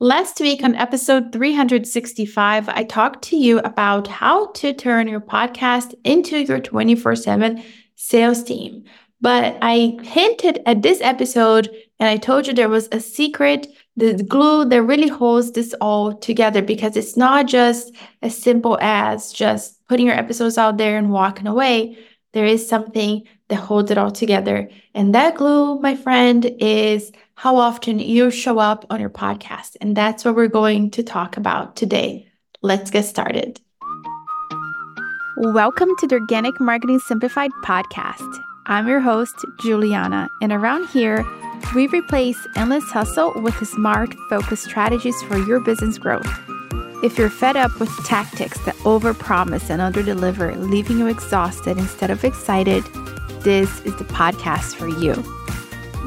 Last week on episode 365, I talked to you about how to turn your podcast into your 24 7 sales team. But I hinted at this episode and I told you there was a secret, the glue that really holds this all together because it's not just as simple as just putting your episodes out there and walking away. There is something that holds it all together. And that glue, my friend, is how often you show up on your podcast. And that's what we're going to talk about today. Let's get started. Welcome to the Organic Marketing Simplified podcast. I'm your host, Juliana, and around here, we replace endless hustle with smart, focused strategies for your business growth. If you're fed up with tactics that overpromise and underdeliver, leaving you exhausted instead of excited, this is the podcast for you.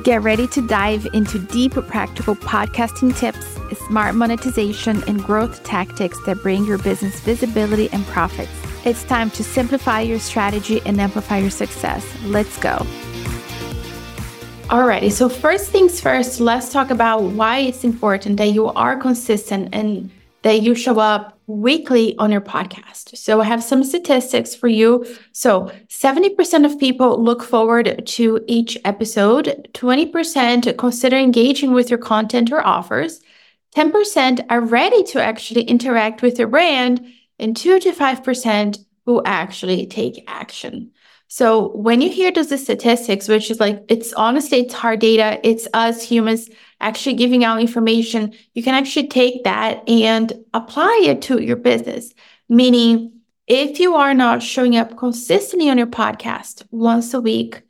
Get ready to dive into deep, practical podcasting tips, smart monetization, and growth tactics that bring your business visibility and profits. It's time to simplify your strategy and amplify your success. Let's go. Alrighty, so first things first, let's talk about why it's important that you are consistent and that you show up weekly on your podcast. So I have some statistics for you. So 70% of people look forward to each episode, 20% consider engaging with your content or offers, 10% are ready to actually interact with your brand, and 2 to 5% who actually take action. So when you hear those statistics, which is like, it's honestly, it's hard data. It's us humans actually giving out information. You can actually take that and apply it to your business. Meaning, if you are not showing up consistently on your podcast once a week,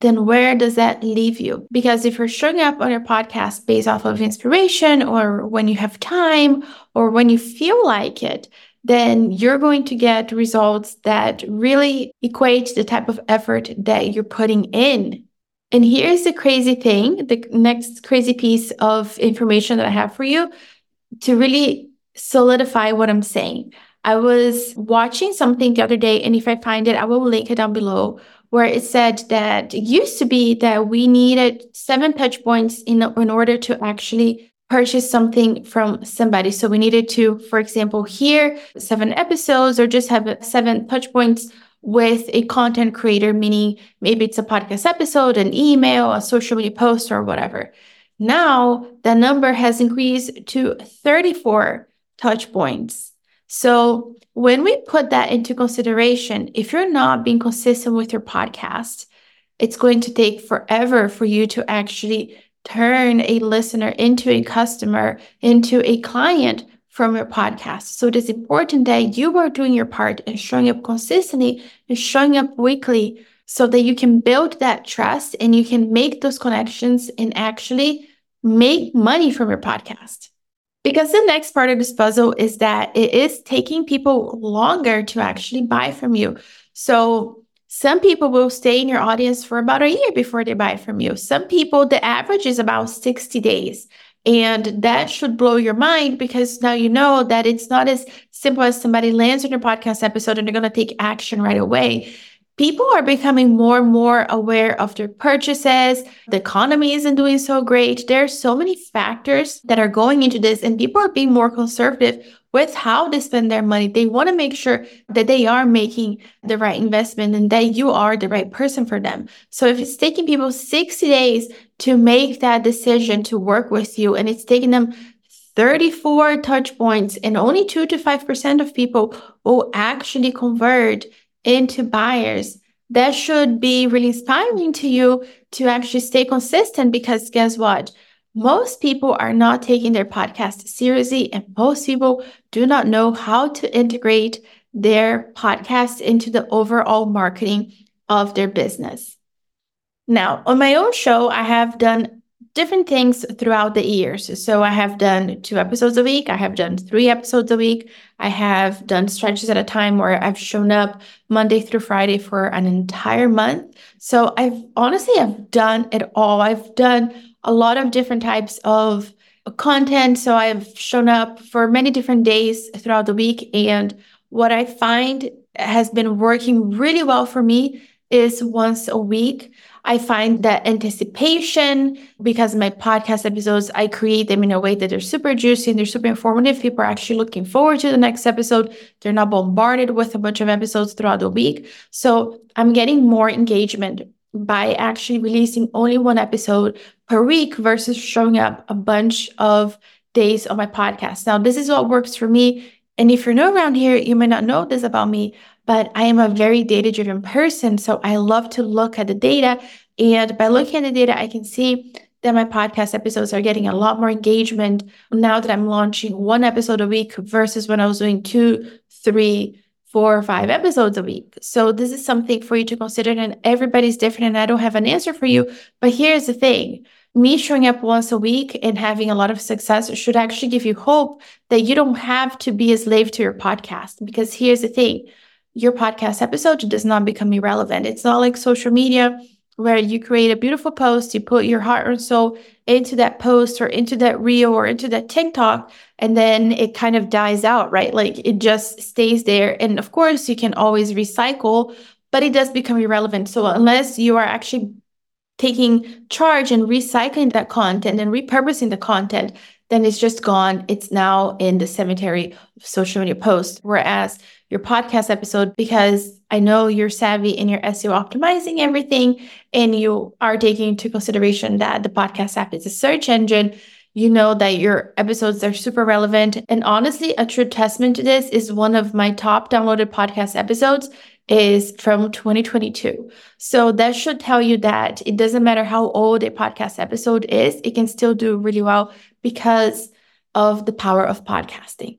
then where does that leave you? Because if you're showing up on your podcast based off of inspiration or when you have time or when you feel like it, then you're going to get results that really equate the type of effort that you're putting in. And here's the crazy thing the next crazy piece of information that I have for you to really solidify what I'm saying. I was watching something the other day, and if I find it, I will link it down below, where it said that it used to be that we needed seven touch points in, in order to actually purchase something from somebody. So we needed to, for example, hear seven episodes or just have seven touch points with a content creator, meaning maybe it's a podcast episode, an email, a social media post, or whatever. Now the number has increased to 34 touch points. So when we put that into consideration, if you're not being consistent with your podcast, it's going to take forever for you to actually turn a listener into a customer, into a client from your podcast. So it is important that you are doing your part and showing up consistently and showing up weekly so that you can build that trust and you can make those connections and actually make money from your podcast. Because the next part of this puzzle is that it is taking people longer to actually buy from you. So some people will stay in your audience for about a year before they buy from you. Some people, the average is about 60 days. And that should blow your mind because now you know that it's not as simple as somebody lands on your podcast episode and they're going to take action right away. People are becoming more and more aware of their purchases. The economy isn't doing so great. There are so many factors that are going into this, and people are being more conservative with how they spend their money. They want to make sure that they are making the right investment and that you are the right person for them. So if it's taking people 60 days to make that decision to work with you and it's taking them 34 touch points and only 2 to 5% of people will actually convert into buyers, that should be really inspiring to you to actually stay consistent because guess what? Most people are not taking their podcast seriously, and most people do not know how to integrate their podcast into the overall marketing of their business. Now, on my own show, I have done different things throughout the years. So I have done two episodes a week, I have done three episodes a week, I have done stretches at a time where I've shown up Monday through Friday for an entire month. So I've honestly I've done it all. I've done a lot of different types of content. So I've shown up for many different days throughout the week. And what I find has been working really well for me is once a week. I find that anticipation, because my podcast episodes, I create them in a way that they're super juicy and they're super informative. People are actually looking forward to the next episode. They're not bombarded with a bunch of episodes throughout the week. So I'm getting more engagement by actually releasing only one episode per week versus showing up a bunch of days on my podcast. Now, this is what works for me. And if you're new around here, you may not know this about me, but I am a very data driven person. So I love to look at the data. And by looking at the data, I can see that my podcast episodes are getting a lot more engagement now that I'm launching one episode a week versus when I was doing two, three, four or five episodes a week. So this is something for you to consider. And everybody's different, and I don't have an answer for you. But here's the thing me showing up once a week and having a lot of success should actually give you hope that you don't have to be a slave to your podcast. Because here's the thing your podcast episode does not become irrelevant. It's not like social media where you create a beautiful post, you put your heart and soul into that post or into that reel or into that TikTok, and then it kind of dies out, right? Like it just stays there. And of course, you can always recycle, but it does become irrelevant. So unless you are actually taking charge and recycling that content and repurposing the content, then it's just gone. It's now in the cemetery of social media posts. Whereas your podcast episode, because I know you're savvy in your SEO optimizing everything and you are taking into consideration that the podcast app is a search engine, you know that your episodes are super relevant. And honestly, a true testament to this is one of my top downloaded podcast episodes is from 2022. So that should tell you that it doesn't matter how old a podcast episode is, it can still do really well because of the power of podcasting.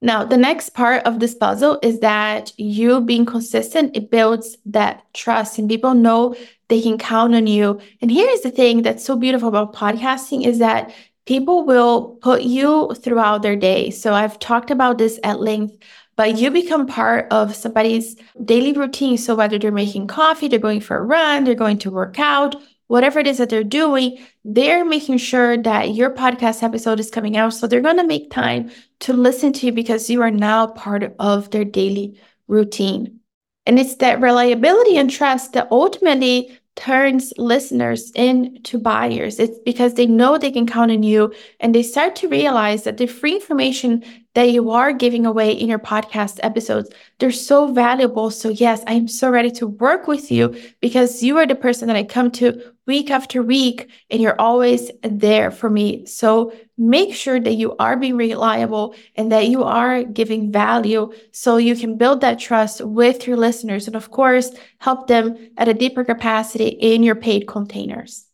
Now, the next part of this puzzle is that you being consistent, it builds that trust and people know they can count on you. And here is the thing that's so beautiful about podcasting is that people will put you throughout their day. So I've talked about this at length but you become part of somebody's daily routine. So whether they're making coffee, they're going for a run, they're going to work out, whatever it is that they're doing, they're making sure that your podcast episode is coming out. So they're going to make time to listen to you because you are now part of their daily routine. And it's that reliability and trust that ultimately turns listeners into buyers. It's because they know they can count on you and they start to realize that the free information that you are giving away in your podcast episodes, they're so valuable. So, yes, I'm so ready to work with you because you are the person that I come to week after week and you're always there for me. So, make sure that you are being reliable and that you are giving value so you can build that trust with your listeners and, of course, help them at a deeper capacity in your paid containers.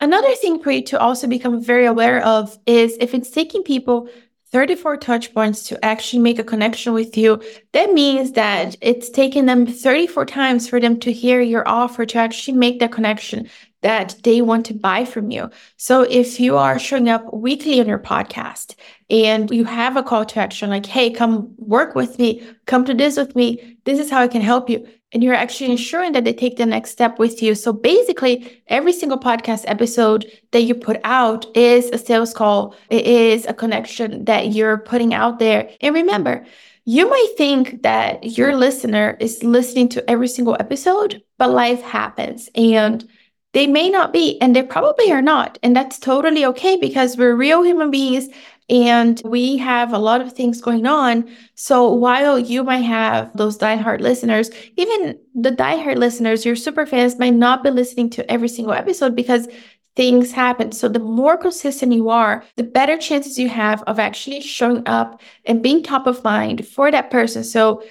Another thing for you to also become very aware of is if it's taking people 34 touch points to actually make a connection with you, that means that it's taken them 34 times for them to hear your offer to actually make that connection that they want to buy from you. So if you are showing up weekly on your podcast and you have a call to action like, hey, come work with me, come to this with me, this is how I can help you. And you're actually ensuring that they take the next step with you. So basically, every single podcast episode that you put out is a sales call, it is a connection that you're putting out there. And remember, you might think that your listener is listening to every single episode, but life happens. And they may not be, and they probably are not. And that's totally okay because we're real human beings and we have a lot of things going on. So while you might have those diehard listeners, even the diehard listeners, your super fans might not be listening to every single episode because things happen. So the more consistent you are, the better chances you have of actually showing up and being top of mind for that person. So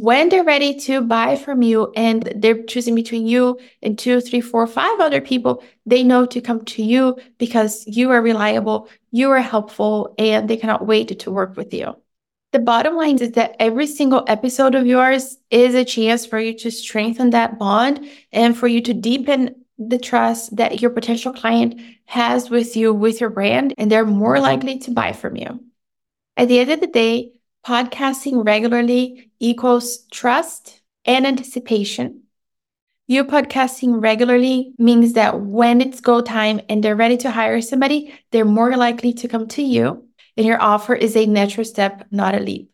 when they're ready to buy from you and they're choosing between you and two, three, four, five other people, they know to come to you because you are reliable, you are helpful, and they cannot wait to work with you. The bottom line is that every single episode of yours is a chance for you to strengthen that bond and for you to deepen the trust that your potential client has with you, with your brand, and they're more likely to buy from you. At the end of the day, podcasting regularly equals trust and anticipation. You podcasting regularly means that when it's go time and they're ready to hire somebody, they're more likely to come to you, and your offer is a natural step, not a leap.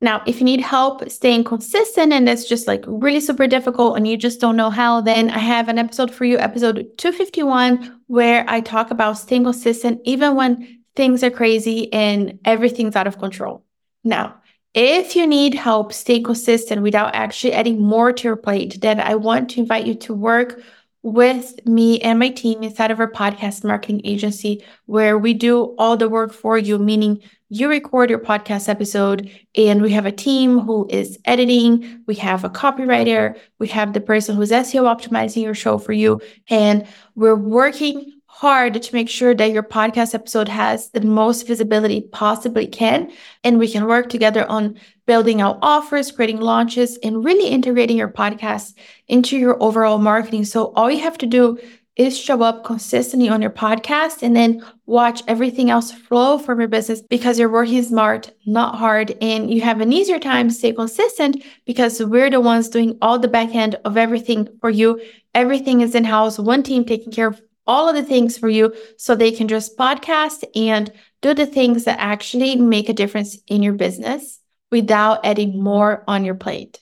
Now, if you need help staying consistent and it's just like really super difficult and you just don't know how, then I have an episode for you, episode 251, where I talk about staying consistent even when things are crazy and everything's out of control. Now, if you need help stay consistent without actually adding more to your plate, then I want to invite you to work with me and my team inside of our podcast marketing agency, where we do all the work for you, meaning you record your podcast episode and we have a team who is editing, we have a copywriter, we have the person who's SEO optimizing your show for you, and we're working hard to make sure that your podcast episode has the most visibility possibly can. And we can work together on building out offers, creating launches, and really integrating your podcast into your overall marketing. So all you have to do is show up consistently on your podcast and then watch everything else flow from your business because you're working smart, not hard, and you have an easier time to stay consistent because we're the ones doing all the back end of everything for you. Everything is in house, one team taking care of all of the things for you so they can just podcast and do the things that actually make a difference in your business without adding more on your plate.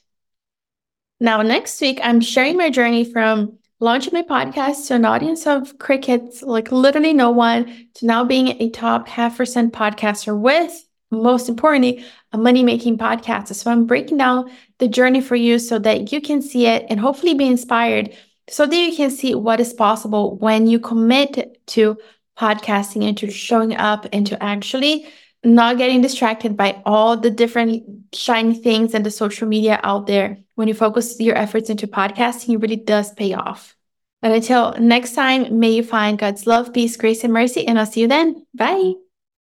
Now, next week, I'm sharing my journey from launching my podcast to an audience of crickets, like literally no one, to now being a top half percent podcaster with, most importantly, a money making podcast. So I'm breaking down the journey for you so that you can see it and hopefully be inspired so that you can see what is possible when you commit to podcasting and to showing up and to actually not getting distracted by all the different shiny things and the social media out there. When you focus your efforts into podcasting, it really does pay off. And until next time, may you find God's love, peace, grace, and mercy, and I'll see you then. Bye.